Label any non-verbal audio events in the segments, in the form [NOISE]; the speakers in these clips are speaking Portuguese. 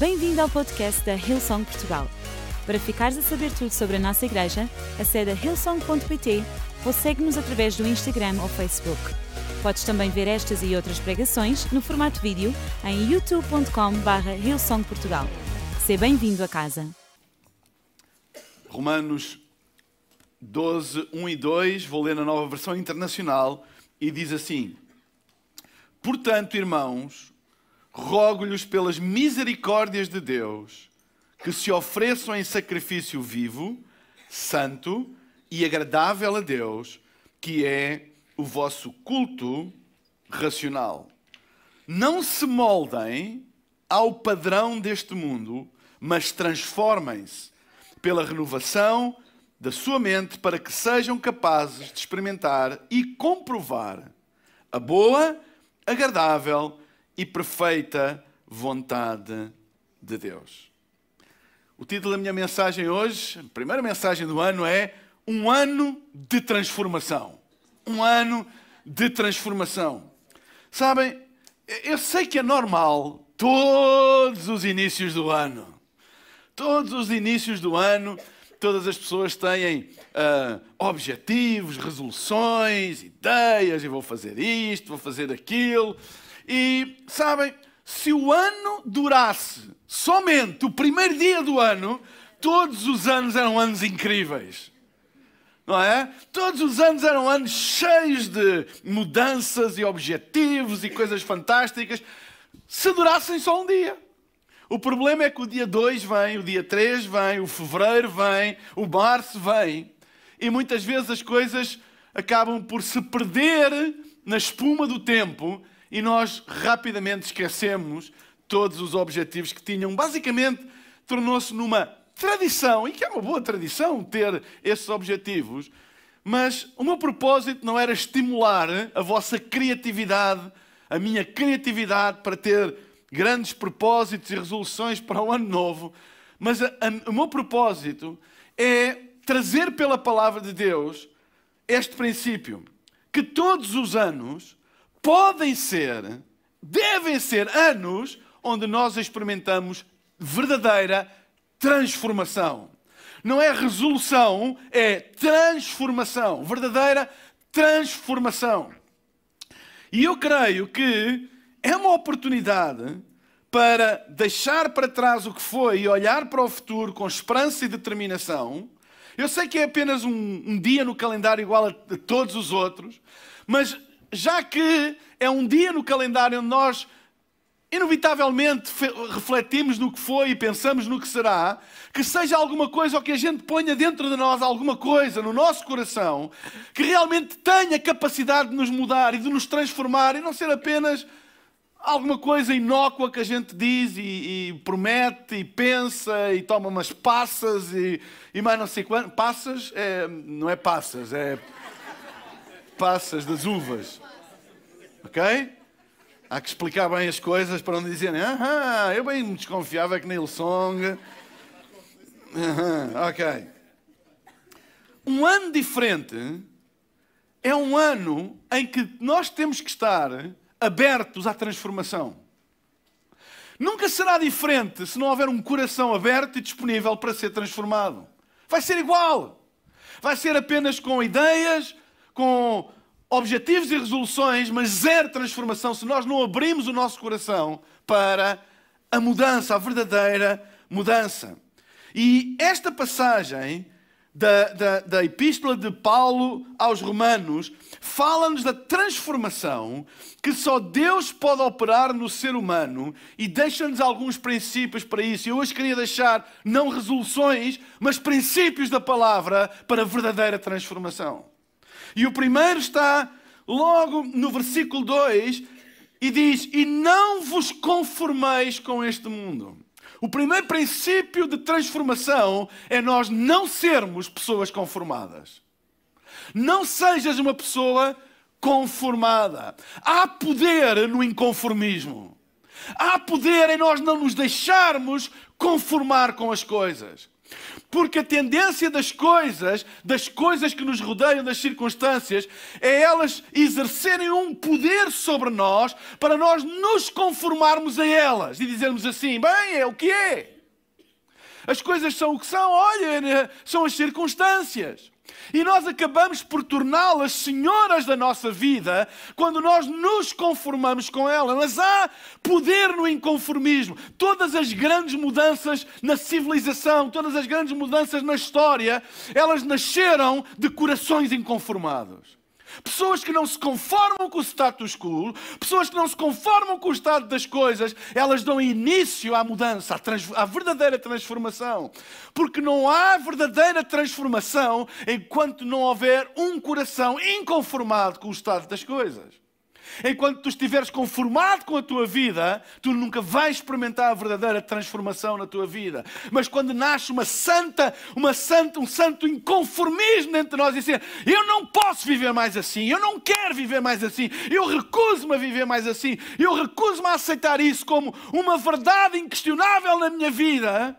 Bem-vindo ao podcast da Hillsong Portugal. Para ficares a saber tudo sobre a nossa igreja, acede a hillsong.pt ou segue-nos através do Instagram ou Facebook. Podes também ver estas e outras pregações no formato vídeo em youtube.com.br hillsongportugal. Seja bem-vindo a casa. Romanos 12, 1 e 2, vou ler na nova versão internacional, e diz assim: Portanto, irmãos, rogo-lhes pelas misericórdias de Deus que se ofereçam em sacrifício vivo, santo e agradável a Deus, que é o vosso culto racional. Não se moldem ao padrão deste mundo, mas transformem-se pela renovação da sua mente para que sejam capazes de experimentar e comprovar a boa, agradável e perfeita vontade de Deus. O título da minha mensagem hoje, a primeira mensagem do ano é Um ano de transformação. Um ano de transformação. Sabem, eu sei que é normal todos os inícios do ano. Todos os inícios do ano todas as pessoas têm uh, objetivos, resoluções, ideias, e vou fazer isto, vou fazer aquilo. E sabem, se o ano durasse somente o primeiro dia do ano, todos os anos eram anos incríveis. Não é? Todos os anos eram anos cheios de mudanças e objetivos e coisas fantásticas, se durassem só um dia. O problema é que o dia 2 vem, o dia 3 vem, o fevereiro vem, o março vem. E muitas vezes as coisas acabam por se perder na espuma do tempo e nós rapidamente esquecemos todos os objetivos que tinham. Basicamente, tornou-se numa tradição, e que é uma boa tradição ter esses objetivos, mas o meu propósito não era estimular a vossa criatividade, a minha criatividade para ter grandes propósitos e resoluções para o ano novo, mas a, a, o meu propósito é trazer pela palavra de Deus este princípio: que todos os anos podem ser, devem ser anos onde nós experimentamos verdadeira transformação. Não é resolução, é transformação, verdadeira transformação. E eu creio que é uma oportunidade para deixar para trás o que foi e olhar para o futuro com esperança e determinação. Eu sei que é apenas um, um dia no calendário igual a, a todos os outros, mas já que é um dia no calendário onde nós inevitavelmente refletimos no que foi e pensamos no que será, que seja alguma coisa ou que a gente ponha dentro de nós alguma coisa no nosso coração que realmente tenha capacidade de nos mudar e de nos transformar e não ser apenas alguma coisa inócua que a gente diz e, e, promete e pensa e toma umas passas e, e mais não sei quanto. Passas é, não é passas, é passas das uvas. Ok? Há que explicar bem as coisas para não dizerem, ah, eu bem me desconfiava que na Hillsong. ok. Um ano diferente é um ano em que nós temos que estar abertos à transformação. Nunca será diferente se não houver um coração aberto e disponível para ser transformado. Vai ser igual. Vai ser apenas com ideias, com objetivos e resoluções, mas zero transformação se nós não abrimos o nosso coração para a mudança, a verdadeira mudança. E esta passagem da, da, da Epístola de Paulo aos Romanos fala-nos da transformação que só Deus pode operar no ser humano e deixa-nos alguns princípios para isso. Eu hoje queria deixar não resoluções, mas princípios da palavra para verdadeira transformação. E o primeiro está logo no versículo 2 e diz: E não vos conformeis com este mundo. O primeiro princípio de transformação é nós não sermos pessoas conformadas. Não sejas uma pessoa conformada. Há poder no inconformismo. Há poder em nós não nos deixarmos conformar com as coisas. Porque a tendência das coisas, das coisas que nos rodeiam, das circunstâncias, é elas exercerem um poder sobre nós para nós nos conformarmos a elas e dizermos assim: bem, é o que é. As coisas são o que são, olha, são as circunstâncias. E nós acabamos por torná-las senhoras da nossa vida quando nós nos conformamos com ela. Mas há poder no inconformismo. Todas as grandes mudanças na civilização, todas as grandes mudanças na história, elas nasceram de corações inconformados. Pessoas que não se conformam com o status quo, pessoas que não se conformam com o estado das coisas, elas dão início à mudança, à, trans, à, verdadeira transformação. Porque não há verdadeira transformação enquanto não houver um coração inconformado com o estado das coisas. Enquanto tu estiveres conformado com a tua vida, tu nunca vais experimentar a verdadeira transformação na tua vida. Mas quando nasce uma santa, uma santa, um santo inconformismo dentro de nós e dizer, eu não posso viver mais assim, eu não quero viver mais assim, eu recuso-me a viver mais assim, eu recuso-me a aceitar isso como uma verdade inquestionável na minha vida,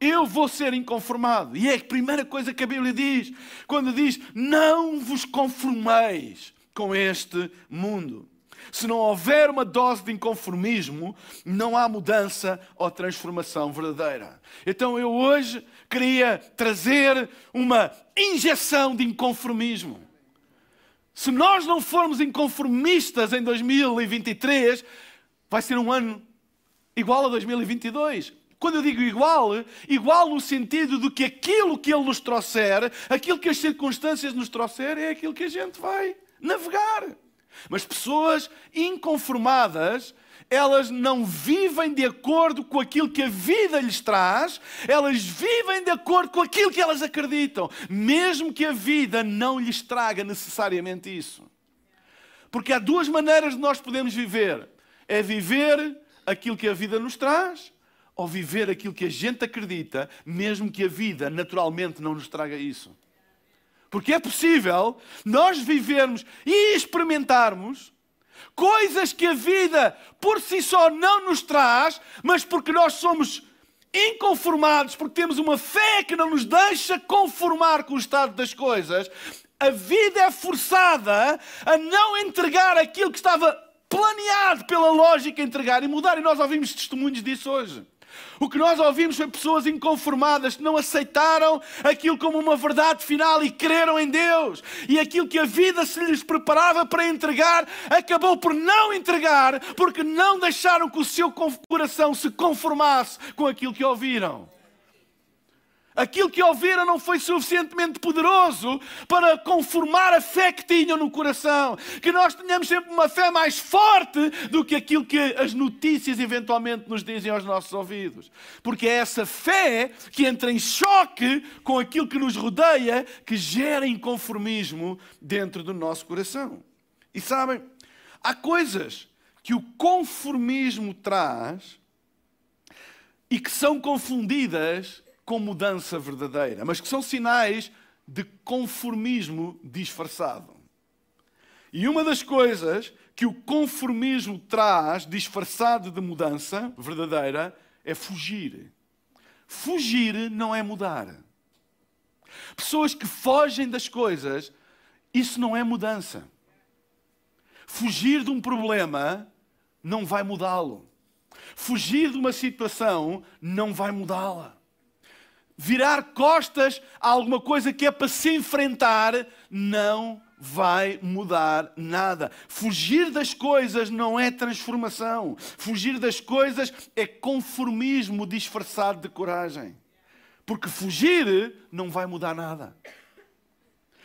eu vou ser inconformado. E é a primeira coisa que a Bíblia diz, quando diz: Não vos conformeis com este mundo. Se não houver uma dose de inconformismo, não há mudança ou transformação verdadeira. Então eu hoje queria trazer uma injeção de inconformismo. Se nós não formos inconformistas em 2023, vai ser um ano igual a 2022. Quando eu digo igual, igual no sentido de que aquilo que Ele nos trouxer, aquilo que as circunstâncias nos trouxer, é aquilo que a gente vai navegar. Mas pessoas inconformadas, elas não vivem de acordo com aquilo que a vida lhes traz, elas vivem de acordo com aquilo que elas acreditam, mesmo que a vida não lhes traga necessariamente isso. Porque há duas maneiras de nós podemos viver: é viver aquilo que a vida nos traz, ou viver aquilo que a gente acredita, mesmo que a vida naturalmente não nos traga isso. Porque é possível nós vivermos e experimentarmos coisas que a vida por si só não nos traz, mas porque nós somos inconformados, porque temos uma fé que não nos deixa conformar com o estado das coisas, a vida é forçada a não entregar aquilo que estava planeado pela lógica entregar e mudar. E nós ouvimos testemunhos disso hoje. O que nós ouvimos foi pessoas inconformadas que não aceitaram aquilo como uma verdade final e creram em Deus. E aquilo que a vida se lhes preparava para entregar, acabou por não entregar, porque não deixaram que o seu coração se conformasse com aquilo que ouviram. Aquilo que ouviram não foi suficientemente poderoso para conformar a fé que tinham no coração. Que nós tenhamos sempre uma fé mais forte do que aquilo que as notícias eventualmente nos dizem aos nossos ouvidos. Porque é essa fé que entra em choque com aquilo que nos rodeia que gera inconformismo dentro do nosso coração. E sabem, há coisas que o conformismo traz e que são confundidas com mudança verdadeira, mas que são sinais de conformismo disfarçado. E uma das coisas que o conformismo traz, disfarçado de mudança verdadeira, é fugir. Fugir não é mudar. Pessoas que fogem das coisas, isso não é mudança. Fugir de um problema não vai mudá-lo. Fugir de uma situação não vai mudá-la virar costas a alguma coisa que é para se enfrentar, não vai mudar nada. Fugir das coisas não é transformação. Fugir das coisas é conformismo disfarçado de coragem. Porque fugir não vai mudar nada.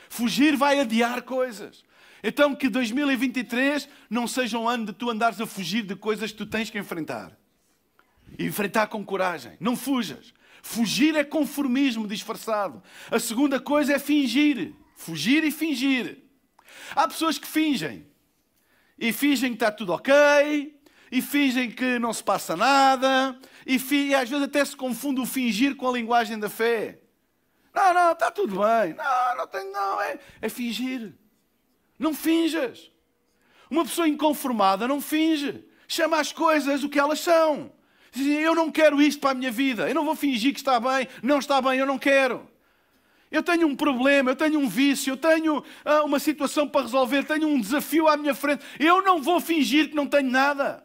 Fugir vai adiar coisas. Então que 2023 não seja um ano de tu andares a fugir de coisas que tu tens que enfrentar. E enfrentar com coragem. Não fujas. Fugir é conformismo disfarçado. A segunda coisa é fingir. Fugir e fingir. Há pessoas que fingem. E fingem que está tudo ok. E fingem que não se passa nada. E, e às vezes até se confunde o fingir com a linguagem da fé. Não, não, está tudo bem. Não, não tem, não. É, é fingir. Não finjas. Uma pessoa inconformada não finge. Chama as coisas o que elas são. Eu não quero isto para a minha vida. Eu não vou fingir que está bem. Não está bem, eu não quero. Eu tenho um problema, eu tenho um vício, eu tenho ah, uma situação para resolver, tenho um desafio à minha frente. Eu não vou fingir que não tenho nada.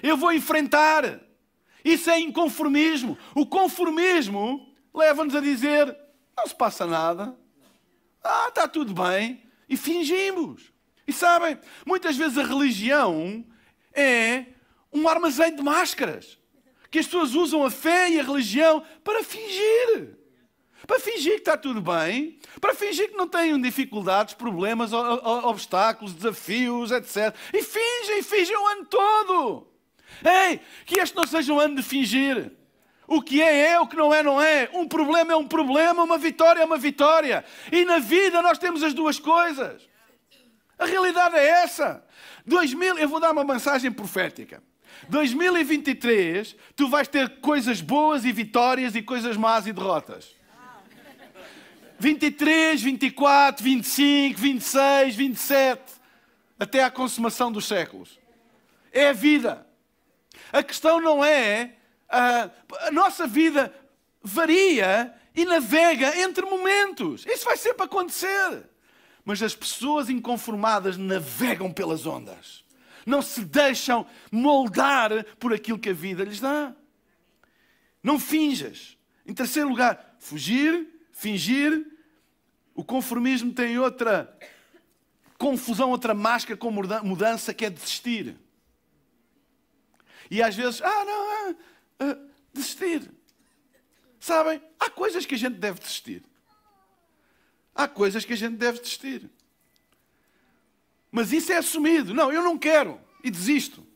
Eu vou enfrentar. Isso é inconformismo. O conformismo leva-nos a dizer: não se passa nada. Ah, está tudo bem. E fingimos. E sabem, muitas vezes a religião é um armazém de máscaras. Que as pessoas usam a fé e a religião para fingir. Para fingir que está tudo bem, para fingir que não têm dificuldades, problemas, obstáculos, desafios, etc. E fingem, fingem o ano todo. Ei, que este não seja um ano de fingir. O que é é, o que não é não é. Um problema é um problema, uma vitória é uma vitória. E na vida nós temos as duas coisas. A realidade é essa. 2000, eu vou dar uma mensagem profética. 2023, tu vais ter coisas boas e vitórias e coisas más e derrotas. 23, 24, 25, 26, 27, até à consumação dos séculos. É a vida. A questão não é. A, a nossa vida varia e navega entre momentos. Isso vai sempre acontecer. Mas as pessoas inconformadas navegam pelas ondas. Não se deixam moldar por aquilo que a vida lhes dá. Não finjas. Em terceiro lugar, fugir, fingir. O conformismo tem outra confusão, outra máscara com mudança que é desistir. E às vezes, ah, não, ah, ah, desistir. Sabem? Há coisas que a gente deve desistir. Há coisas que a gente deve desistir. Mas isso é assumido. Não, eu não quero. E desisto.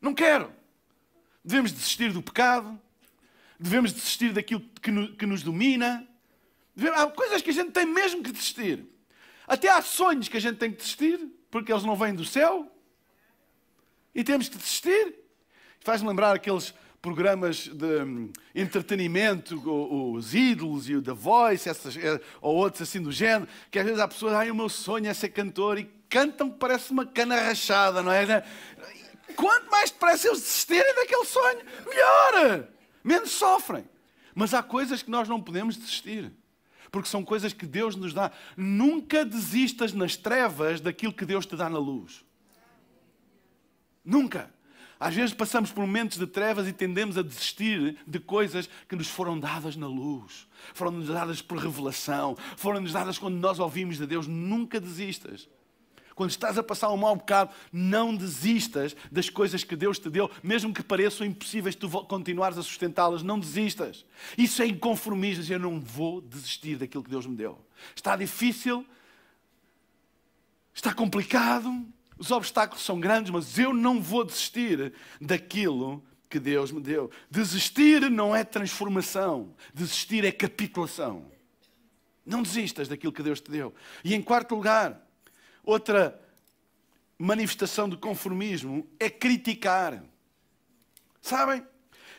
Não quero. Devemos desistir do pecado. Devemos desistir daquilo que nos domina. Há coisas que a gente tem mesmo que desistir. Até há sonhos que a gente tem que desistir, porque eles não vêm do céu. E temos que desistir. Faz-me lembrar aqueles programas de hum, entretenimento, os ídolos e o The Voice, essas, eh, ou outros assim do género, que às vezes há pessoas, ai, o meu sonho é ser cantor, e cantam parece uma cana rachada, não é? Quanto mais depressa eles desistirem daquele sonho, melhor! Menos sofrem. Mas há coisas que nós não podemos desistir. Porque são coisas que Deus nos dá. Nunca desistas nas trevas daquilo que Deus te dá na luz. Nunca. Às vezes passamos por momentos de trevas e tendemos a desistir de coisas que nos foram dadas na luz, foram-nos dadas por revelação, foram-nos dadas quando nós ouvimos de Deus. Nunca desistas. Quando estás a passar um mau bocado, não desistas das coisas que Deus te deu, mesmo que pareçam impossíveis tu continuares a sustentá-las, não desistas. Isso é inconformismo, eu não vou desistir daquilo que Deus me deu. Está difícil, está complicado, os obstáculos são grandes, mas eu não vou desistir daquilo que Deus me deu. Desistir não é transformação, desistir é capitulação. Não desistas daquilo que Deus te deu. E em quarto lugar, outra manifestação de conformismo é criticar. Sabem?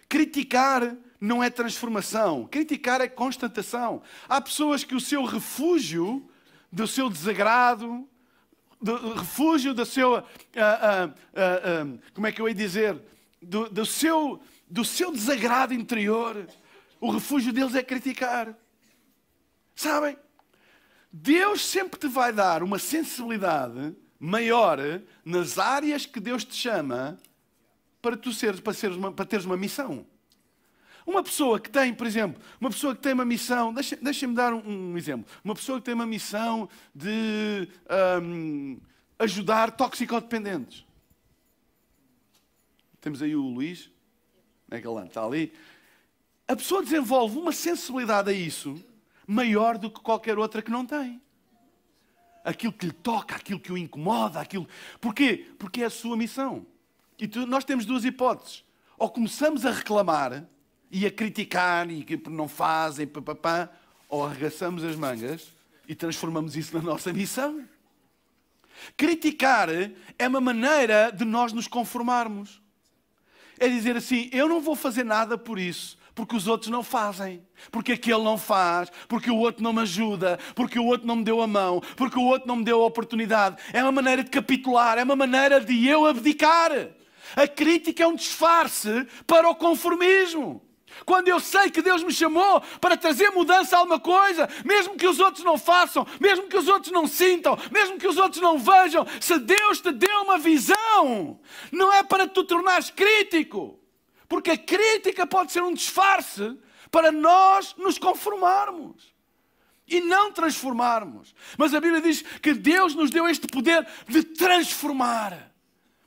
Criticar não é transformação, criticar é constatação. Há pessoas que o seu refúgio do seu desagrado, do refúgio do seu. Uh, uh, uh, como é que eu ia dizer? Do, do, seu, do seu desagrado interior. O refúgio deles é criticar. Sabem? Deus sempre te vai dar uma sensibilidade maior nas áreas que Deus te chama para tu seres, para, seres uma, para teres uma missão. Uma pessoa que tem, por exemplo, uma pessoa que tem uma missão, deixem-me deixa dar um, um, exemplo. Uma pessoa que tem uma missão de um, ajudar toxicodependentes. Temos aí o Luís, é que está ali. A pessoa desenvolve uma sensibilidade a isso maior do que qualquer outra que não tem. Aquilo que lhe toca, aquilo que o incomoda, aquilo. Porquê? Porque é a sua missão. E tu, nós temos duas hipóteses. Ou começamos a reclamar e a criticar e que não fazem, papapá, ou arregaçamos as mangas e transformamos isso na nossa missão. Criticar é uma maneira de nós nos conformarmos. É dizer assim: eu não vou fazer nada por isso, porque os outros não fazem, porque aquele não faz, porque o outro não me ajuda, porque o outro não me deu a mão, porque o outro não me deu a oportunidade. É uma maneira de capitular, é uma maneira de eu abdicar. A crítica é um disfarce para o conformismo. Quando eu sei que Deus me chamou para trazer mudança a alguma coisa, mesmo que os outros não façam, mesmo que os outros não sintam, mesmo que os outros não vejam, se Deus te deu uma visão, não é para tu tornares crítico, porque a crítica pode ser um disfarce para nós nos conformarmos e não transformarmos. Mas a Bíblia diz que Deus nos deu este poder de transformar.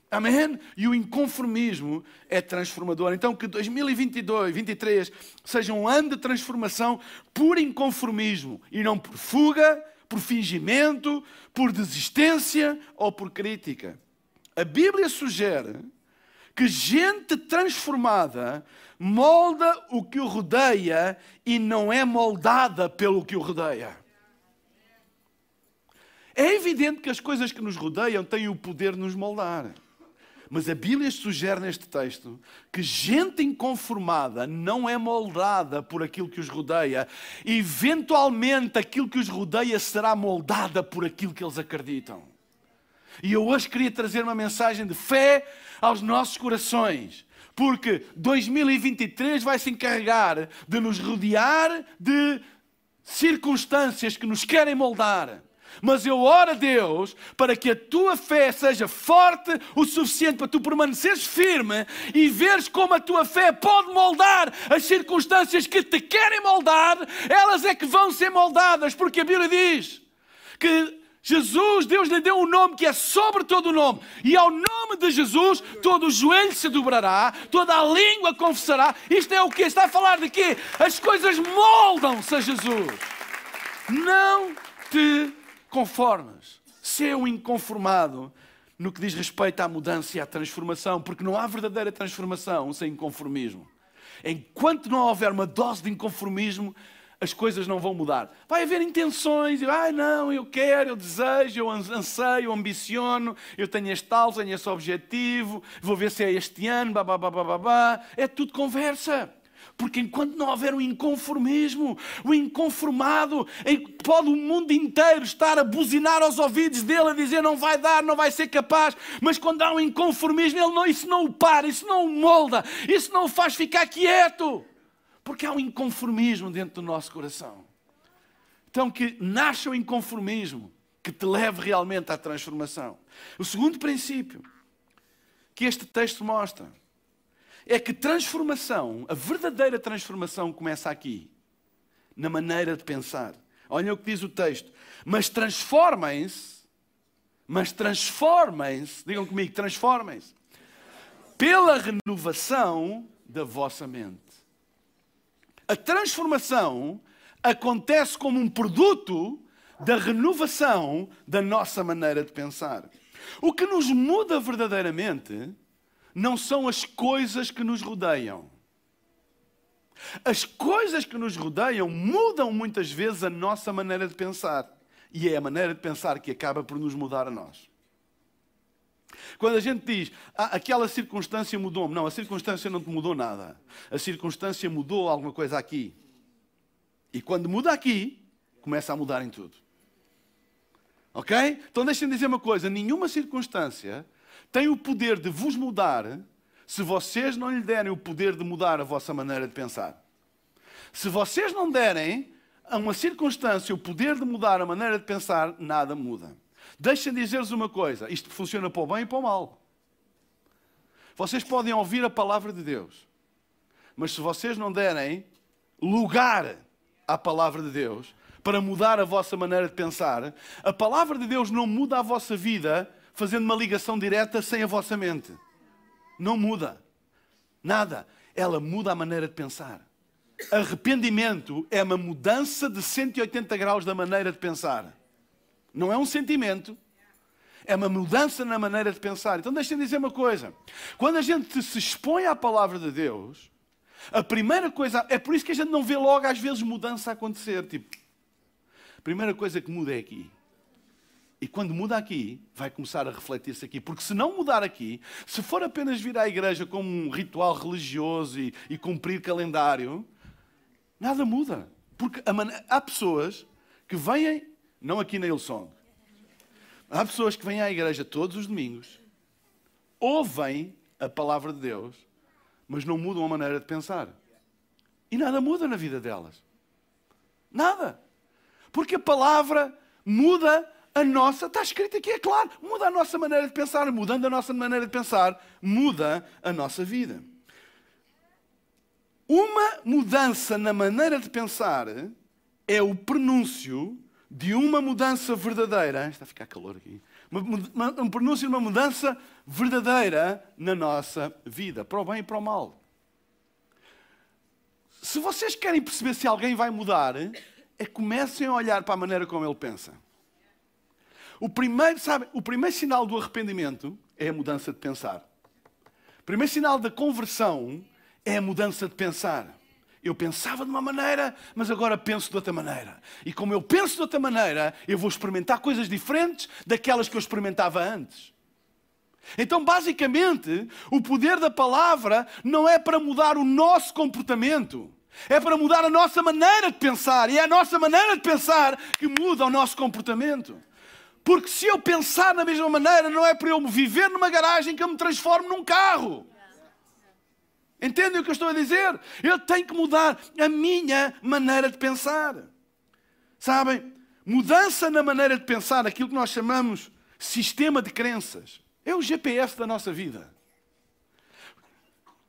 Amém? E o inconformismo é transformador. Então que 2022, 2023 seja um ano de transformação por inconformismo e não por fuga, por fingimento, por desistência ou por crítica. A Bíblia sugere que gente transformada molda o que o rodeia e não é moldada pelo que o rodeia. É evidente que as coisas que nos rodeiam têm o poder de nos moldar. Mas a Bíblia sugere neste texto que gente inconformada não é moldada por aquilo que os rodeia. Eventualmente, aquilo que os rodeia será moldada por aquilo que eles acreditam. E eu hoje queria trazer uma mensagem de fé aos nossos corações. Porque 2023 vai se encarregar de nos rodear de circunstâncias que nos querem moldar mas eu oro a Deus para que a tua fé seja forte o suficiente para tu permaneceres firme e veres como a tua fé pode moldar as circunstâncias que te querem moldar, elas é que vão ser moldadas, porque a Bíblia diz que Jesus, Deus lhe deu um nome que é sobre todo o nome, e ao nome de Jesus todo o joelho se dobrará, toda a língua confessará. Isto é o que está a falar de quê? As coisas moldam-se a Jesus. Não te conformes. Ser um inconformado no que diz respeito à mudança e à transformação, porque não há verdadeira transformação sem inconformismo. Enquanto não houver uma dose de inconformismo, as coisas não vão mudar. Vai haver intenções, eu, ai não, eu quero, eu desejo, eu anseio, eu ambiciono, eu tenho este tal, tenho esse objetivo, vou ver se é este ano, babá. É tudo conversa. Porque enquanto não houver um inconformismo, o inconformado, pode o mundo inteiro estar a buzinar aos ouvidos dele, a dizer não vai dar, não vai ser capaz, mas quando há um inconformismo, ele não, isso não o para, isso não o molda, isso não o faz ficar quieto. Porque há um inconformismo dentro do nosso coração. Então que nasça o inconformismo que te leve realmente à transformação. O segundo princípio que este texto mostra é que transformação, a verdadeira transformação começa aqui, na maneira de pensar. Olha o que diz o texto. Mas transformem-se, mas transformem-se, digam comigo, transformem-se, pela renovação da vossa mente. A transformação acontece como um produto da renovação da nossa maneira de pensar. O que nos muda verdadeiramente não são as coisas que nos rodeiam. As coisas que nos rodeiam mudam muitas vezes a nossa maneira de pensar. E é a maneira de pensar que acaba por nos mudar a nós. Quando a gente diz, ah, aquela circunstância mudou-me. Não, a circunstância não te mudou nada. A circunstância mudou alguma coisa aqui. E quando muda aqui, começa a mudar em tudo. Ok? Então deixem-me dizer uma coisa: nenhuma circunstância tem o poder de vos mudar se vocês não lhe derem o poder de mudar a vossa maneira de pensar. Se vocês não derem a uma circunstância o poder de mudar a maneira de pensar, nada muda. Deixem dizer-vos uma coisa: isto funciona para o bem e para o mal. Vocês podem ouvir a palavra de Deus, mas se vocês não derem lugar à palavra de Deus para mudar a vossa maneira de pensar, a palavra de Deus não muda a vossa vida fazendo uma ligação direta sem a vossa mente. Não muda. Nada. Ela muda a maneira de pensar. Arrependimento é uma mudança de 180 graus da maneira de pensar. Não é um sentimento. É uma mudança na maneira de pensar. Então deixem-me dizer uma coisa. Quando a gente se expõe à palavra de Deus, a primeira coisa. É por isso que a gente não vê logo às vezes mudança acontecer. Tipo, a primeira coisa que muda é aqui. E quando muda aqui, vai começar a refletir-se aqui. Porque se não mudar aqui, se for apenas vir à igreja como um ritual religioso e, e cumprir calendário, nada muda. Porque há pessoas que vêm, não aqui na Ilsong, há pessoas que vêm à igreja todos os domingos, ouvem a palavra de Deus, mas não mudam a maneira de pensar. E nada muda na vida delas. Nada. Porque a palavra muda a nossa, está escrito aqui, é claro, muda a nossa maneira de pensar. Mudando a nossa maneira de pensar, muda a nossa vida. Uma mudança na maneira de pensar é o prenúncio de uma mudança verdadeira. Está a ficar calor aqui. Um prenúncio de uma mudança verdadeira na nossa vida, para o bem e para o mal. Se vocês querem perceber se alguém vai mudar, é comecem a olhar para a maneira como ele pensa. O primeiro, sabe, o primeiro sinal do arrependimento é a mudança de pensar. O primeiro sinal da conversão é a mudança de pensar. Eu pensava de uma maneira, mas agora penso de outra maneira. E como eu penso de outra maneira, eu vou experimentar coisas diferentes daquelas que eu experimentava antes. Então, basicamente, o poder da palavra não é para mudar o nosso comportamento, é para mudar a nossa maneira de pensar. E é a nossa maneira de pensar que muda o nosso comportamento. Porque se eu pensar da mesma maneira, não é para eu viver numa garagem que eu me transforme num carro. Entendem o que eu estou a dizer? Eu tenho que mudar a minha maneira de pensar. Sabem? Mudança na maneira de pensar, aquilo que nós chamamos sistema de crenças, é o GPS da nossa vida.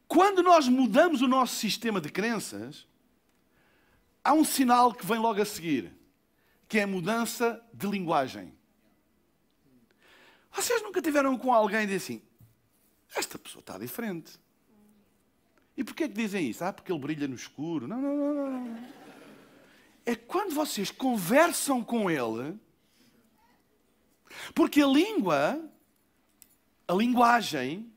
Quando nós mudamos o nosso sistema de crenças, há um sinal que vem logo a seguir, que é a mudança de linguagem. Vocês nunca tiveram com alguém e dizem assim: esta pessoa está diferente. E porquê que dizem isso? Ah, porque ele brilha no escuro. Não, não, não, não. É quando vocês conversam com ele, porque a língua, a linguagem,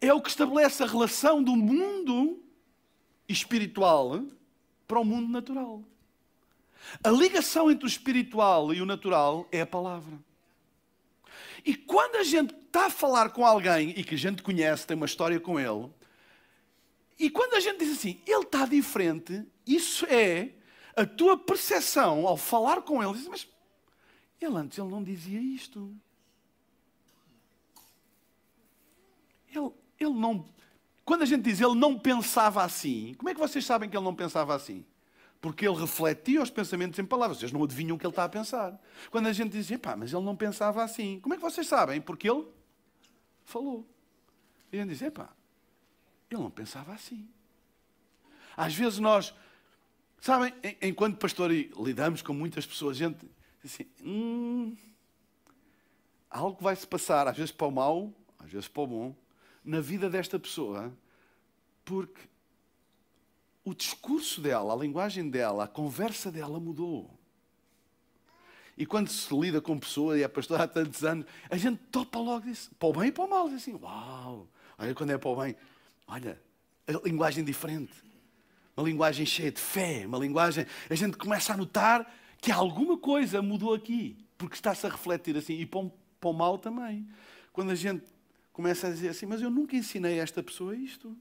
é o que estabelece a relação do mundo espiritual para o mundo natural. A ligação entre o espiritual e o natural é a palavra. E quando a gente está a falar com alguém e que a gente conhece, tem uma história com ele, e quando a gente diz assim, ele está diferente, isso é a tua percepção ao falar com ele. Diz, mas ele antes ele não dizia isto. Ele, ele não. Quando a gente diz ele não pensava assim, como é que vocês sabem que ele não pensava assim? Porque ele refletia os pensamentos em palavras. Vocês não adivinham o que ele está a pensar. Quando a gente diz, pá, mas ele não pensava assim. Como é que vocês sabem? Porque ele falou. E a gente diz, pá, ele não pensava assim. Às vezes nós, sabem, enquanto pastor e lidamos com muitas pessoas, gente assim, hum, algo vai se passar, às vezes para o mal, às vezes para o bom, na vida desta pessoa, porque o discurso dela, a linguagem dela, a conversa dela mudou. E quando se lida com pessoa e é pastor há tantos anos, a gente topa logo disso, para o bem e para o mal, diz assim, uau, olha quando é para o bem, Olha, a linguagem diferente. Uma linguagem cheia de fé, uma linguagem. A gente começa a notar que alguma coisa mudou aqui, porque está-se a refletir assim, e para o, para o mal também. Quando a gente começa a dizer assim, mas eu nunca ensinei a esta pessoa isto.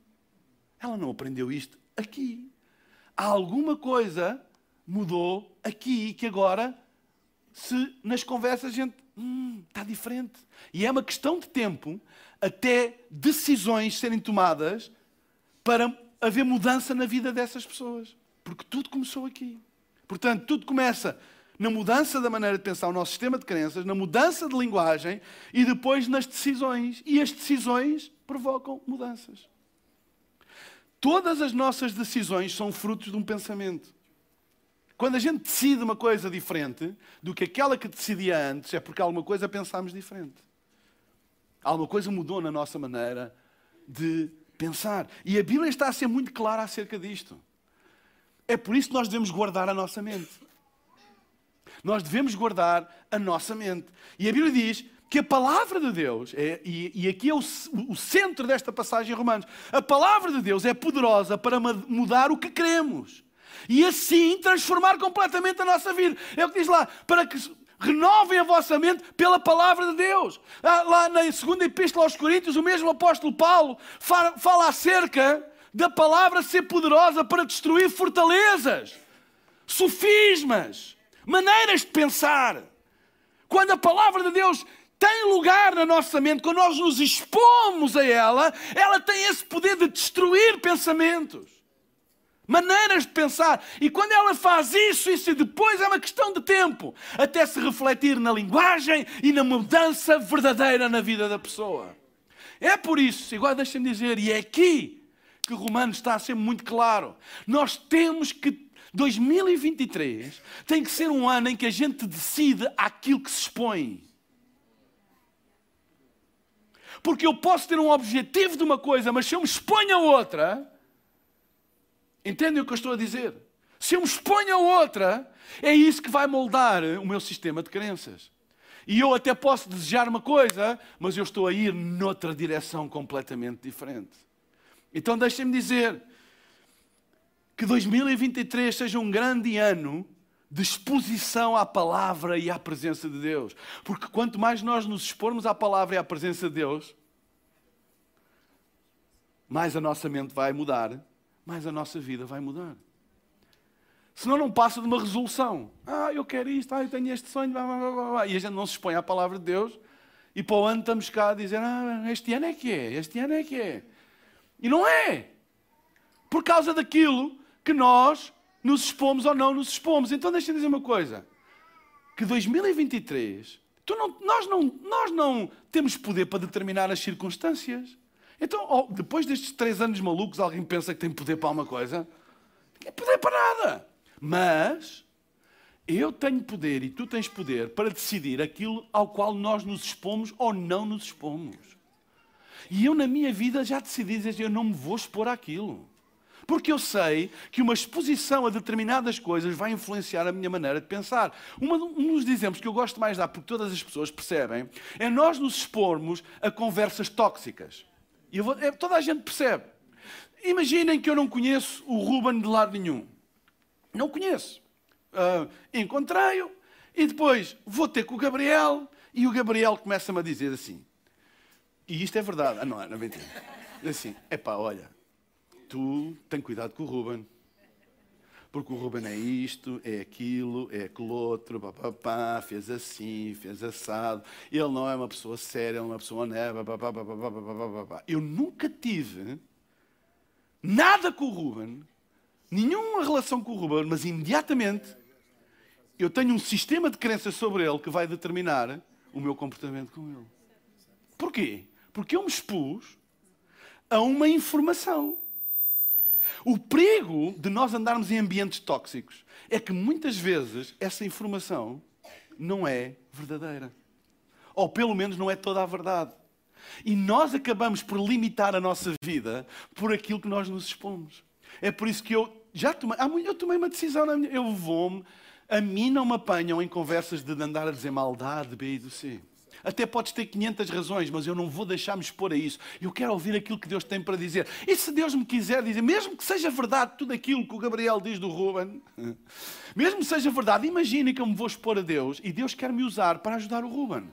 Ela não aprendeu isto aqui. Há alguma coisa mudou aqui que agora, se nas conversas a gente hum, está diferente. E é uma questão de tempo até decisões serem tomadas para haver mudança na vida dessas pessoas. Porque tudo começou aqui. Portanto, tudo começa na mudança da maneira de pensar o nosso sistema de crenças, na mudança de linguagem e depois nas decisões. E as decisões provocam mudanças. Todas as nossas decisões são frutos de um pensamento. Quando a gente decide uma coisa diferente do que aquela que decidia antes, é porque alguma coisa pensámos diferente. Alguma coisa mudou na nossa maneira de pensar. E a Bíblia está a ser muito clara acerca disto. É por isso que nós devemos guardar a nossa mente. Nós devemos guardar a nossa mente. E a Bíblia diz que a palavra de Deus, é, e, e, aqui é o, o centro desta passagem em Romanos, a palavra de Deus é poderosa para mudar o que queremos e assim transformar completamente a nossa vida. É o que diz lá, para que renovem a vossa mente pela palavra de Deus. Ah, lá na segunda epístola aos Coríntios, o mesmo apóstolo Paulo fala, fala acerca da palavra ser poderosa para destruir fortalezas, sofismas, maneiras de pensar. Quando a palavra de Deus tem lugar na nossa mente, quando nós nos expomos a ela, ela tem esse poder de destruir pensamentos, maneiras de pensar. E quando ela faz isso, isso depois é uma questão de tempo, até se refletir na linguagem e na mudança verdadeira na vida da pessoa. É por isso, igual deixem-me dizer, e é aqui que o Romano está a ser muito claro. Nós temos que 2023 tem que ser um ano em que a gente decide aquilo que se expõe. Porque eu posso ter um objetivo de uma coisa, mas se eu me exponho a outra, entendem o que eu estou a dizer? Se eu me exponho a outra, é isso que vai moldar o meu sistema de crenças. E eu até posso desejar uma coisa, mas eu estou a ir noutra direção completamente diferente. Então deixem-me dizer que 2023 seja um grande ano de exposição à palavra e à presença de Deus. Porque quanto mais nós nos expormos à palavra e à presença de Deus, mais a nossa mente vai mudar, mais a nossa vida vai mudar. Senão não passa de uma resolução. Ah, eu quero isto, ah, eu tenho este sonho, blá, blá, blá, blá. e a gente não se expõe à palavra de Deus. E para o ano estamos cá a dizer, ah, este ano é que é, este ano é que é. E não é. Por causa daquilo que nós nos expomos ou não nos expomos. Então deixa-me dizer uma coisa. Que 2023, não, nós, não, nós não temos poder para determinar as circunstâncias. Então, depois destes três anos malucos, alguém pensa que tem poder para alguma coisa? Tem poder para nada. Mas eu tenho poder e tu tens poder para decidir aquilo ao qual nós nos expomos ou não nos expomos. E eu, na minha vida, já decidi dizer: eu não me vou expor àquilo. Porque eu sei que uma exposição a determinadas coisas vai influenciar a minha maneira de pensar. um dos exemplos que eu gosto mais de dar, porque todas as pessoas percebem, é nós nos expormos a conversas tóxicas. E vou, é, toda a gente percebe. Imaginem que eu não conheço o Ruben de lado nenhum. Não conheço. Uh, Encontrei-o e depois vou ter com o Gabriel e o Gabriel começa-me a dizer assim. E isto é verdade. Ah, não, não é mentira. Assim, é pá, olha, tu tem cuidado com o Ruben. Porque o Ruben é isto, é aquilo, é aquilo outro, fez assim, fez assado. Ele não é uma pessoa séria, ele é uma pessoa honesta. Eu nunca tive nada com o Ruben, nenhuma relação com o Ruben, mas imediatamente eu tenho um sistema de crenças sobre ele que vai determinar o meu comportamento com ele. Porquê? Porque eu me expus a uma informação. O perigo de nós andarmos em ambientes tóxicos é que muitas vezes essa informação não é verdadeira. Ou pelo menos não é toda a verdade. E nós acabamos por limitar a nossa vida por aquilo que nós nos expomos. É por isso que eu já tomei, eu tomei uma decisão, eu vou-me, a mim não me apanham em conversas de andar a dizer maldade, B e do C. Até podes ter 500 razões, mas eu não vou deixar-me expor a isso. Eu quero ouvir aquilo que Deus tem para dizer. E se Deus me quiser dizer, mesmo que seja verdade tudo aquilo que o Gabriel diz do Ruben, [LAUGHS] mesmo que seja verdade, imagine que eu me vou expor a Deus e Deus quer me usar para ajudar o Ruben.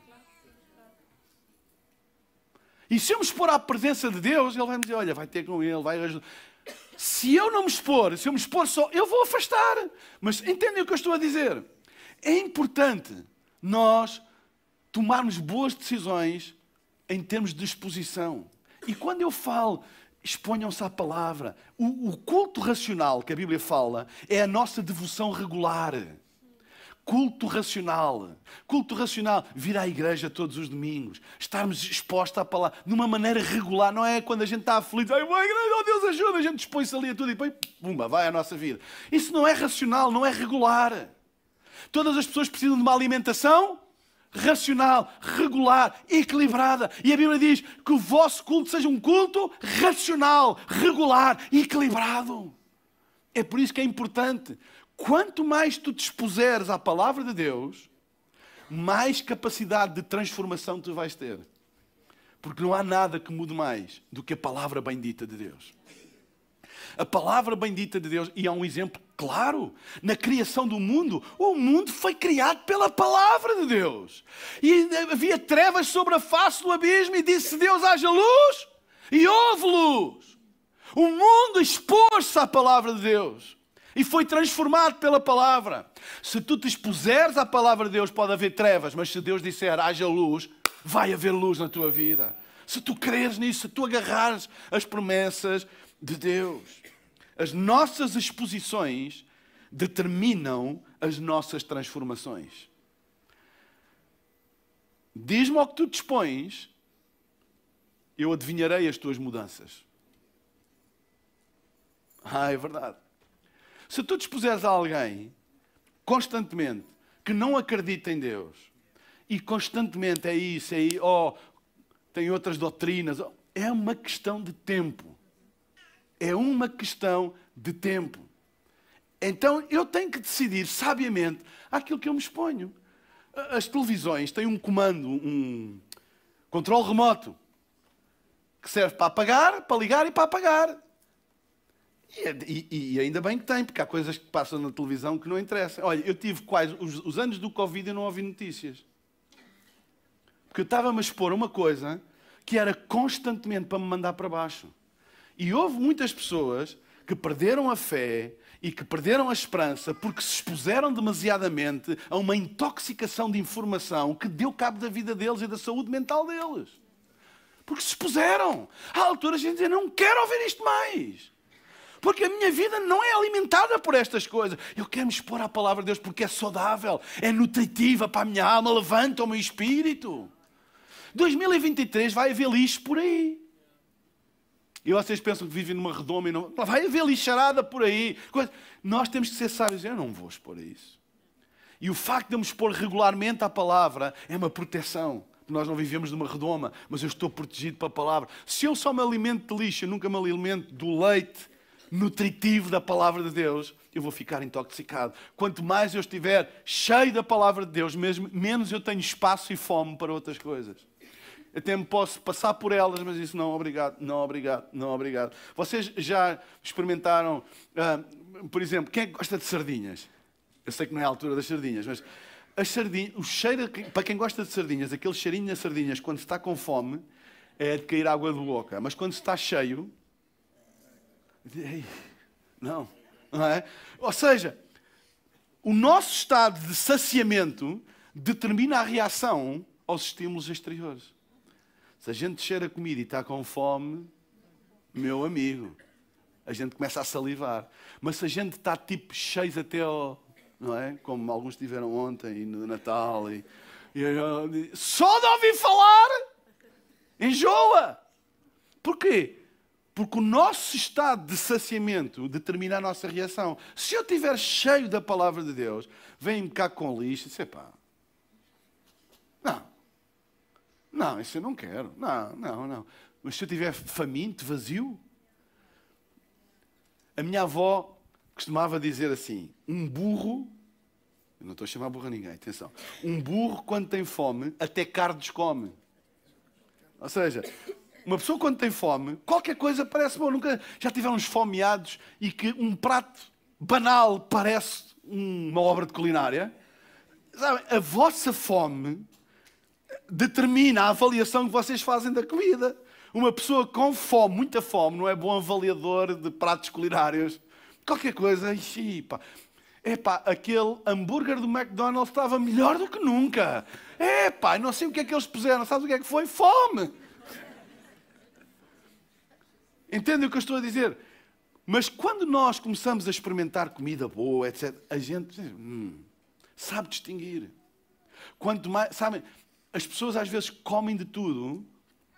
E se eu me expor à presença de Deus, Ele vai me dizer: Olha, vai ter com Ele, vai ajudar. Se eu não me expor, se eu me expor só, eu vou afastar. Mas entendem o que eu estou a dizer? É importante nós tomarmos boas decisões em termos de exposição. E quando eu falo, exponham-se à palavra, o, o, culto racional que a Bíblia fala é a nossa devoção regular. Culto racional. Culto racional. Vir à igreja todos os domingos. Estarmos expostos à palavra de uma maneira regular. Não é quando a gente está aflito. Ai, igreja, oh Deus ajuda. A gente expõe-se ali a tudo e depois, pumba, vai a nossa vida. Isso não é racional, não é regular. Todas as pessoas precisam de uma alimentação racional, regular, equilibrada. E a Bíblia diz que o vosso culto seja um culto racional, regular, equilibrado. É por isso que é importante. Quanto mais tu te expuseres à palavra de Deus, mais capacidade de transformação tu vais ter. Porque não há nada que mude mais do que a palavra bendita de Deus. A palavra bendita de Deus, e há um exemplo claro, na criação do mundo, o mundo foi criado pela palavra de Deus. E havia trevas sobre a face do abismo, e disse Deus: haja luz, e houve luz. O mundo expôs-se à palavra de Deus e foi transformado pela palavra. Se tu te expuseres à palavra de Deus, pode haver trevas, mas se Deus disser haja luz, vai haver luz na tua vida. Se tu creres nisso, se tu agarrares as promessas de Deus. As nossas exposições determinam as nossas transformações. Diz-me ao que tu dispões, eu adivinharei as tuas mudanças. Ah, é verdade. Se tu dispuseres a alguém constantemente que não acredita em Deus e constantemente é isso, é oh, tem outras doutrinas, oh, é uma questão de tempo. É uma questão de tempo. Então eu tenho que decidir sabiamente aquilo que eu me exponho. As televisões têm um comando, um controle remoto, que serve para apagar, para ligar e para apagar. E, e, e, ainda bem que tem, porque há coisas que passam na televisão que não interessam. Olha, eu tive quase os, os anos do Covid e não ouvi notícias. Porque eu estava-me a expor uma coisa que era constantemente para me mandar para baixo. E houve muitas pessoas que perderam a fé e que perderam a esperança porque se expuseram demasiadamente a uma intoxicação de informação que deu cabo da vida deles e da saúde mental deles. Porque se expuseram. Há alturas a gente diz: não quero ouvir isto mais. Porque a minha vida não é alimentada por estas coisas. Eu quero me expor à palavra de Deus porque é saudável, é nutritiva para a minha alma, levanta o meu espírito. 2023 vai haver lixo por aí. E vocês pensam que vivem numa redoma e não. Vai haver lixarada por aí. Nós temos que ser sábios. Eu não vou expor a isso. E o facto de eu me expor regularmente à palavra é uma proteção. Nós não vivemos numa redoma, mas eu estou protegido pela palavra. Se eu só me alimento de lixo, eu nunca me alimento do leite nutritivo da palavra de Deus, eu vou ficar intoxicado. Quanto mais eu estiver cheio da palavra de Deus, mesmo, menos eu tenho espaço e fome para outras coisas. Até me posso passar por elas, mas isso não, obrigado, não, obrigado, não, obrigado. Vocês já experimentaram, uh, por exemplo, quem é que gosta de sardinhas? Eu sei que não é a altura das sardinhas, mas as sardinhas, o cheiro, para quem gosta de sardinhas, aquele cheirinho das sardinhas, quando se está com fome, é de cair água de boca. Mas quando se está cheio, não, não é? Ou seja, o nosso estado de saciamento determina a reação aos estímulos exteriores. Se a gente cheira comida e está com fome, meu amigo, a gente começa a salivar. Mas se a gente está tipo cheio até ao, não é? Como alguns tiveram ontem no Natal e, e só de ouvir falar enjoa. Porquê? Porque o nosso estado de saciamento determina a nossa reação. Se eu estiver cheio da palavra de Deus, vem-me cá com lixo e pá, não, não, isso eu não quero, não, não, não. Mas se eu estiver faminto, vazio, a minha avó costumava dizer assim, um burro, eu não estou a chamar burro a ninguém, atenção, um burro quando tem fome, até cardos come. Ou seja, uma pessoa quando tem fome, qualquer coisa parece bom. Nunca já tiveram esfomeados e que um prato banal parece uma obra de culinária. Sabe, a vossa fome determina a avaliação que vocês fazem da comida. Uma pessoa com fome, muita fome, não é bom avaliador de pratos culinários. Qualquer coisa, ixi, pá. Epá, aquele hambúrguer do McDonald's estava melhor do que nunca. Epá, não sei o que é que eles puseram. Sabes o que é que foi? Fome. Entendem o que eu estou a dizer? Mas quando nós começamos a experimentar comida boa, etc., a gente hum, sabe distinguir. Quanto mais, sabem, as pessoas às vezes comem de tudo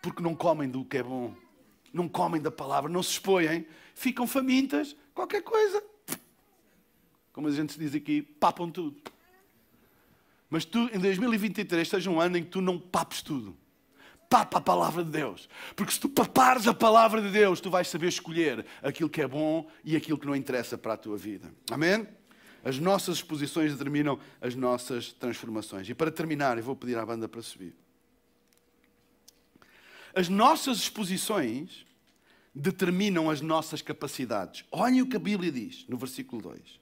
porque não comem do que é bom, não comem da palavra, não se expõem, ficam famintas, qualquer coisa. Como a gente diz aqui, papam tudo. Mas tu, em 2023, seja um ano em que tu não papes tudo papa a palavra de Deus. Porque se tu papares a palavra de Deus, tu vais saber escolher aquilo que é bom e aquilo que não interessa para a tua vida. Amém? As nossas exposições determinam as nossas transformações. E para terminar, eu vou pedir à banda para subir. As nossas exposições determinam as nossas capacidades. Olhem o que a Bíblia diz no versículo 2.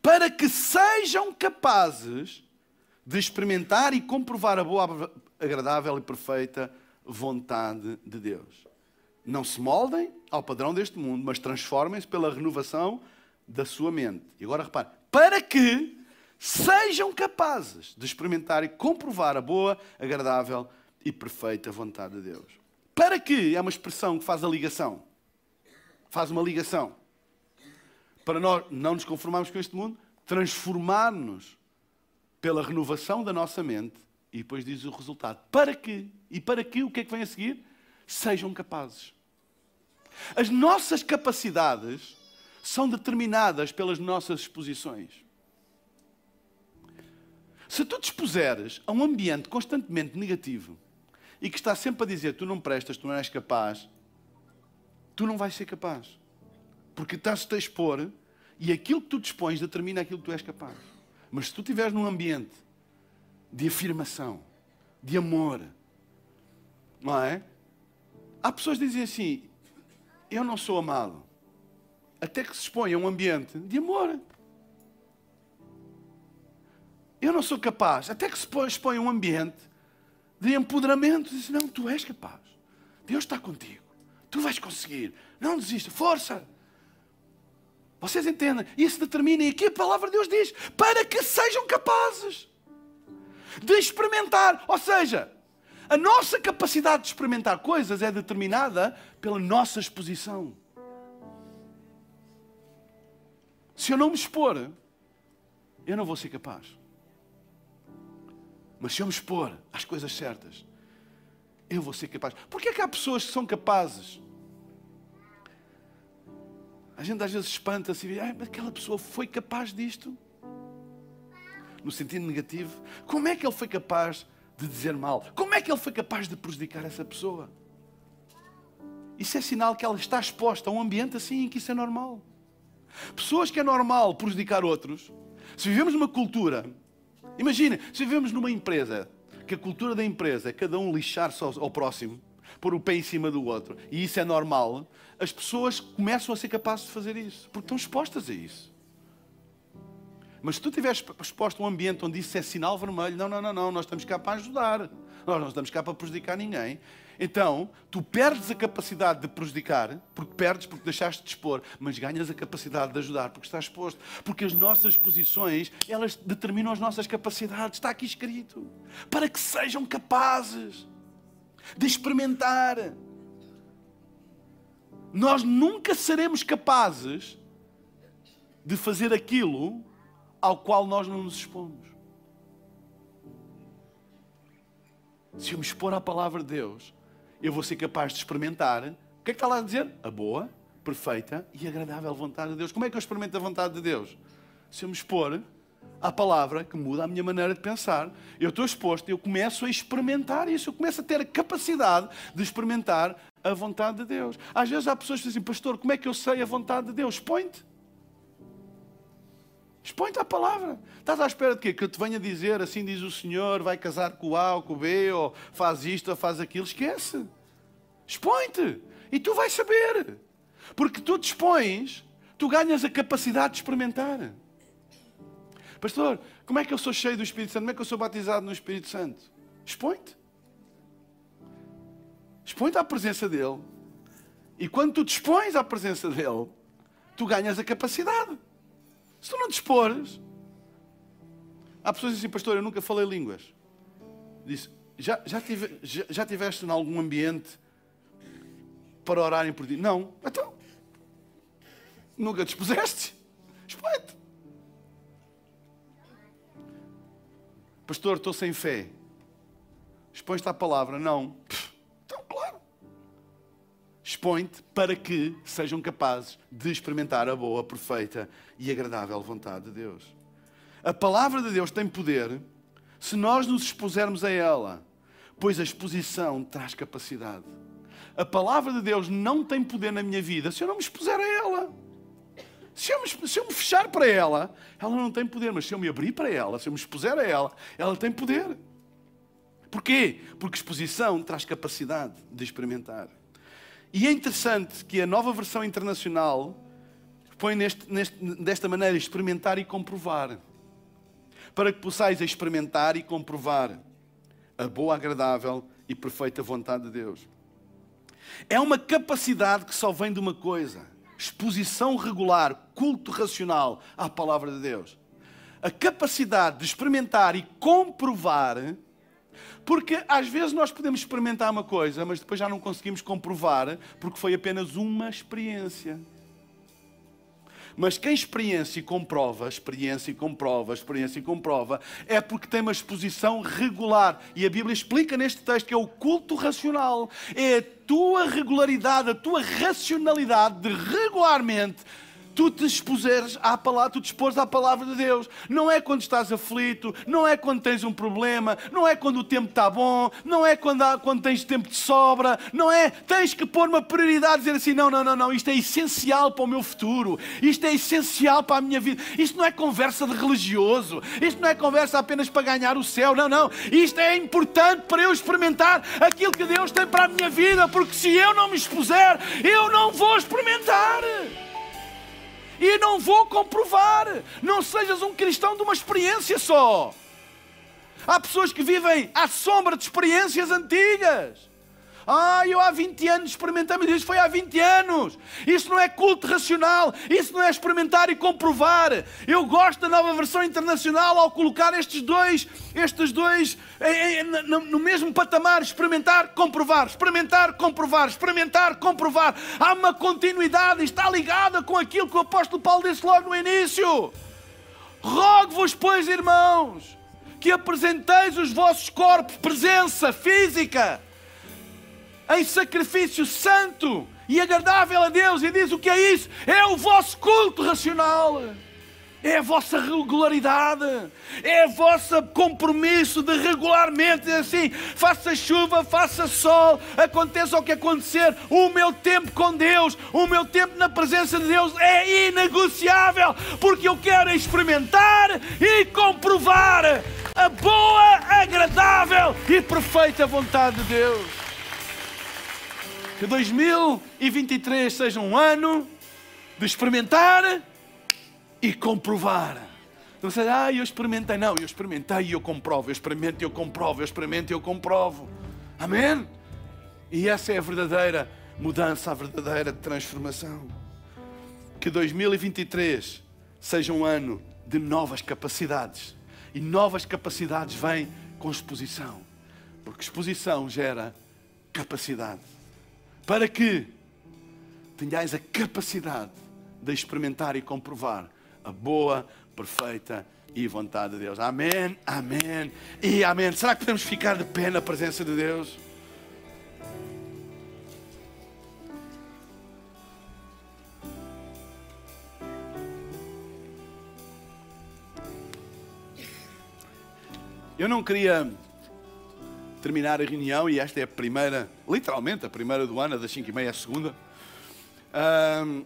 Para que sejam capazes de experimentar e comprovar a boa, agradável e perfeita vontade de Deus. Não se moldem ao padrão deste mundo, mas transformem-se pela renovação da sua mente. E agora repare, para que sejam capazes de experimentar e comprovar a boa, agradável e perfeita vontade de Deus. Para que é uma expressão que faz a ligação. Faz uma ligação. Para nós não nos conformarmos com este mundo, transformar-nos pela renovação da nossa mente e depois diz o resultado. Para que? E para que o que é que vem a seguir? Sejam capazes. As nossas capacidades são determinadas pelas nossas exposições. Se tu te expuseres a um ambiente constantemente negativo e que está sempre a dizer tu não prestas, tu não és capaz, tu não vais ser capaz. Porque estás-te a expor e aquilo que tu dispões determina aquilo que tu és capaz. Mas se tu estiveres num ambiente de afirmação, de amor, não é? Há pessoas que dizem assim: Eu não sou amado. Até que se expõe a um ambiente de amor. Eu não sou capaz. Até que se expõe a um ambiente de empoderamento. Diz: Não, tu és capaz. Deus está contigo. Tu vais conseguir. Não desista. Força. Vocês entendem? Isso determina, e aqui a palavra de Deus diz, para que sejam capazes de experimentar. Ou seja, a nossa capacidade de experimentar coisas é determinada pela nossa exposição. Se eu não me expor, eu não vou ser capaz. Mas se eu me expor às coisas certas, eu vou ser capaz. Porquê é que há pessoas que são capazes a gente às vezes espanta-se e diz, ah, aquela pessoa foi capaz disto. No sentido negativo. Como é que ele foi capaz de dizer mal? Como é que ele foi capaz de prejudicar essa pessoa? Isso é sinal que ela está exposta a um ambiente assim em que isso é normal. Pessoas que é normal prejudicar outros. Se vivemos numa cultura, imagina, se vivemos numa empresa, que a cultura da empresa é cada um lixar-se ao, ao próximo, pôr o pé em cima do outro, e isso é normal, as pessoas começam a ser capazes de fazer isso, porque estão expostas a isso. Mas se tu estiveres exposto a um ambiente onde isso é sinal vermelho, não, não, não, não, nós estamos cá para ajudar, nós não estamos cá para prejudicar ninguém. Então, tu perdes a capacidade de prejudicar, porque perdes porque deixaste de expor, mas ganhas a capacidade de ajudar porque estás exposto. Porque as nossas posições, elas determinam as nossas capacidades, está aqui escrito. Para que sejam capazes de experimentar. Nós nunca seremos capazes de fazer aquilo ao qual nós não nos expomos. Se eu me expor à palavra de Deus, eu vou ser capaz de experimentar. O que é que está lá a dizer? A boa, perfeita e agradável vontade de Deus. Como é que eu experimento a vontade de Deus? Se eu me expor à palavra que muda a minha maneira de pensar. Eu estou exposto, eu começo a experimentar isso, eu começo a ter a capacidade de experimentar a vontade de Deus. Às vezes há pessoas que dizem, pastor, como é que eu sei a vontade de Deus? Expõe-te. Expõe-te à palavra. Estás à espera de quê? Que eu te venha dizer, assim diz o Senhor, vai casar com o A ou com o B, ou faz isto ou faz aquilo. Esquece. Expõe-te. E tu vais saber. Porque tu te expões, tu ganhas a capacidade de experimentar. Pastor, como é que eu sou cheio do Espírito Santo? Como é que eu sou batizado no Espírito Santo? Expõe-te. Expõe-te à presença dEle. E quando tu te expões à presença dEle, tu ganhas a capacidade. Se tu não te expores, há pessoas que dizem, pastor, eu nunca falei línguas. Disse, já, já, tive, já, já tiveste em algum ambiente para orarem por ti? Não. Então, nunca te expuseste? Expõe-te. Pastor, estou sem fé. Expõe-te à palavra. Não. Claro. Expõe-te para que sejam capazes de experimentar a boa, perfeita e agradável vontade de Deus. A palavra de Deus tem poder se nós nos expusermos a ela, pois a exposição traz capacidade. A palavra de Deus não tem poder na minha vida se eu não me expuser a ela. Se eu, me, se eu me fechar para ela, ela não tem poder. Mas se eu me abrir para ela, se eu me expuser a ela, ela tem poder. Porquê? Porque exposição traz capacidade de experimentar. E é interessante que a nova versão internacional põe neste, neste, desta maneira experimentar e comprovar. Para que possais experimentar e comprovar a boa, agradável e perfeita vontade de Deus. É uma capacidade que só vem de uma coisa exposição regular, culto racional à palavra de Deus. a capacidade de experimentar e comprovar, porque às vezes nós podemos experimentar uma coisa, mas depois já não conseguimos comprovar, porque foi apenas uma experiência. Mas quem experiência e comprova, experiência e comprova, experiência e comprova, é porque tem uma exposição regular. E a Bíblia explica neste texto que é o culto racional. É a tua regularidade, a tua racionalidade de regularmente tu te expuseres à palavra, tu te expores à palavra de Deus. Não é quando estás aflito, não é quando tens um problema, não é quando o tempo está bom, não é quando, há, quando tens tempo de sobra, não é. Tens que pôr uma prioridade, dizer assim: não, não, não, não, isto é essencial para o meu futuro, isto é essencial para a minha vida. Isto não é conversa de religioso, isto não é conversa apenas para ganhar o céu, não, não. Isto é importante para eu experimentar aquilo que Deus tem para a minha vida, porque se eu não me expuser, eu não vou experimentar e não vou comprovar. Não sejas um cristão de uma experiência só. Há pessoas que vivem à sombra de experiências antigas. Ah, eu há 20 anos experimentei, mas isso foi há 20 anos. Isso não é culto racional, isso não é experimentar e comprovar. Eu gosto da nova versão internacional ao colocar estes dois, estes dois no mesmo patamar, experimentar, comprovar, experimentar, comprovar, experimentar, comprovar. Há uma continuidade, está ligada com aquilo que o apóstolo Paulo disse logo no início. Rogo-vos, pois, irmãos, que apresenteis os vossos corpos, presença física, em sacrifício santo e agradável a Deus. E diz o que é isso? É o vosso culto racional. É a vossa regularidade, é o vosso compromisso de regularmente dizer assim: faça chuva, faça sol, aconteça o que acontecer, o meu tempo com Deus, o meu tempo na presença de Deus é inegociável, porque eu quero experimentar e comprovar a boa, agradável e perfeita vontade de Deus. Que 2023 seja um ano de experimentar e comprovar. Não sei, ah, eu experimentei. Não, eu experimentei e eu comprovo. Eu experimento e eu comprovo. Eu experimento e eu comprovo. Amém? E essa é a verdadeira mudança, a verdadeira transformação. Que 2023 seja um ano de novas capacidades. E novas capacidades vêm com exposição. Porque exposição gera capacidade para que tenhais a capacidade de experimentar e comprovar a boa, perfeita e vontade de Deus. Amém, amém e amém. Será que podemos ficar de pé na presença de Deus? Eu não queria terminar a reunião, e esta é a primeira, literalmente a primeira do ano, das 5 e meia a segunda, um,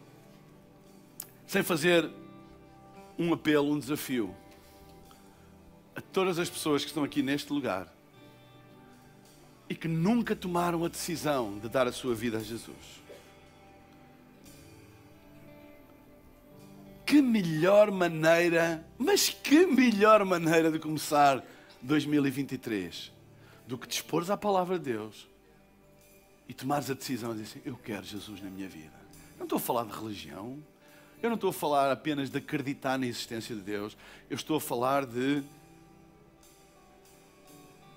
sem fazer um apelo, um desafio a todas as pessoas que estão aqui neste lugar e que nunca tomaram a decisão de dar a sua vida a Jesus. Que melhor maneira, mas que melhor maneira de começar 2023 do que dispores à palavra de Deus e tomares a decisão de dizer assim, eu quero Jesus na minha vida. Não estou a falar de religião, eu não estou a falar apenas de acreditar na existência de Deus, eu estou a falar de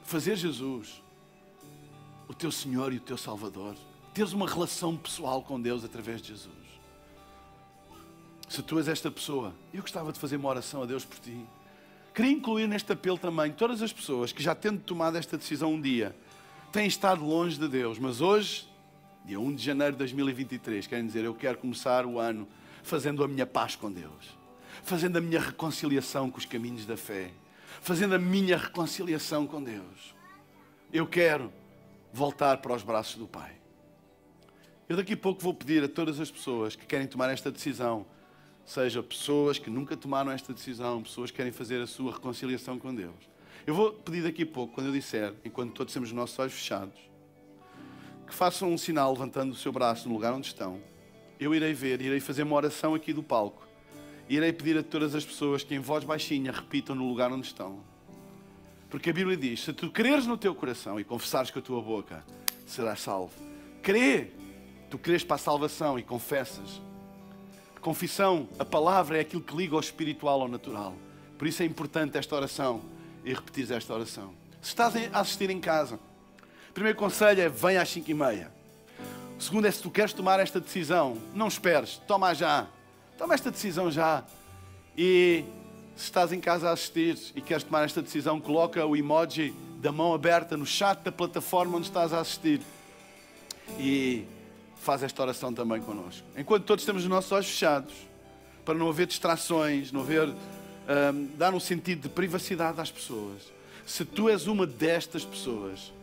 fazer Jesus o teu Senhor e o teu Salvador, teres uma relação pessoal com Deus através de Jesus. Se tu és esta pessoa, eu gostava de fazer uma oração a Deus por ti. Queria incluir neste apelo também todas as pessoas que já tendo tomado esta decisão um dia, têm estado longe de Deus, mas hoje, dia 1 de janeiro de 2023, querem dizer, eu quero começar o ano fazendo a minha paz com Deus, fazendo a minha reconciliação com os caminhos da fé, fazendo a minha reconciliação com Deus. Eu quero voltar para os braços do Pai. Eu daqui a pouco vou pedir a todas as pessoas que querem tomar esta decisão seja pessoas que nunca tomaram esta decisão, pessoas que querem fazer a sua reconciliação com Deus. Eu vou pedir daqui a pouco, quando eu disser, enquanto todos temos os nossos olhos fechados, que façam um sinal levantando o seu braço no lugar onde estão. Eu irei ver, irei fazer uma oração aqui do palco. Irei pedir a todas as pessoas que em voz baixinha repitam no lugar onde estão. Porque a Bíblia diz: se tu creres no teu coração e confessares com a tua boca, serás salvo. Crê, tu crês para a salvação e confessas Confissão, a palavra é aquilo que liga o espiritual ao natural. Por isso é importante esta oração e repetir esta oração. Se estás a assistir em casa, o primeiro conselho é vem às 5 e meia. O segundo é se tu queres tomar esta decisão, não esperes, toma já. Toma esta decisão já. E se estás em casa a assistir e queres tomar esta decisão, coloca o emoji da mão aberta no chat da plataforma onde estás a assistir. E faz esta oração também connosco. Enquanto todos temos os nossos olhos fechados, para não haver distrações, não haver. Um, dar um sentido de privacidade às pessoas. Se tu és uma destas pessoas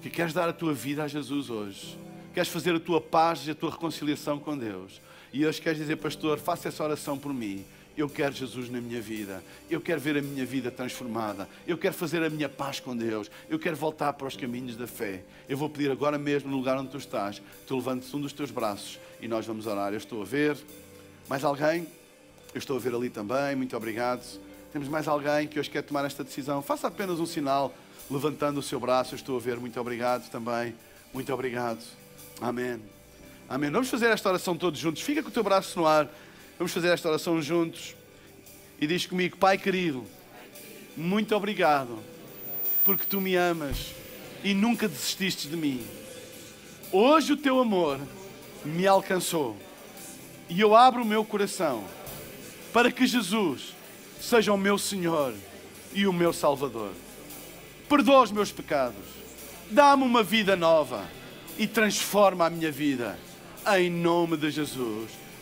que queres dar a tua vida a Jesus hoje, queres fazer a tua paz e a tua reconciliação com Deus, e hoje queres dizer, pastor, faça essa oração por mim. Eu quero Jesus na minha vida. Eu quero ver a minha vida transformada. Eu quero fazer a minha paz com Deus. Eu quero voltar para os caminhos da fé. Eu vou pedir agora mesmo, no lugar onde tu estás, tu levantes um dos teus braços e nós vamos orar. Eu estou a ver. Mais alguém? Eu estou a ver ali também. Muito obrigado. Temos mais alguém que hoje quer tomar esta decisão? Faça apenas um sinal levantando o seu braço. Eu estou a ver. Muito obrigado também. Muito obrigado. Amém. Amém. Vamos fazer esta oração todos juntos. Fica com o teu braço no ar. Vamos fazer esta oração juntos. E diz comigo, Pai querido, muito obrigado, porque tu me amas e nunca desististe de mim. Hoje o teu amor me alcançou e eu abro o meu coração para que Jesus seja o meu Senhor e o meu Salvador. Perdoa os meus pecados, dá-me uma vida nova e transforma a minha vida. Em nome de Jesus.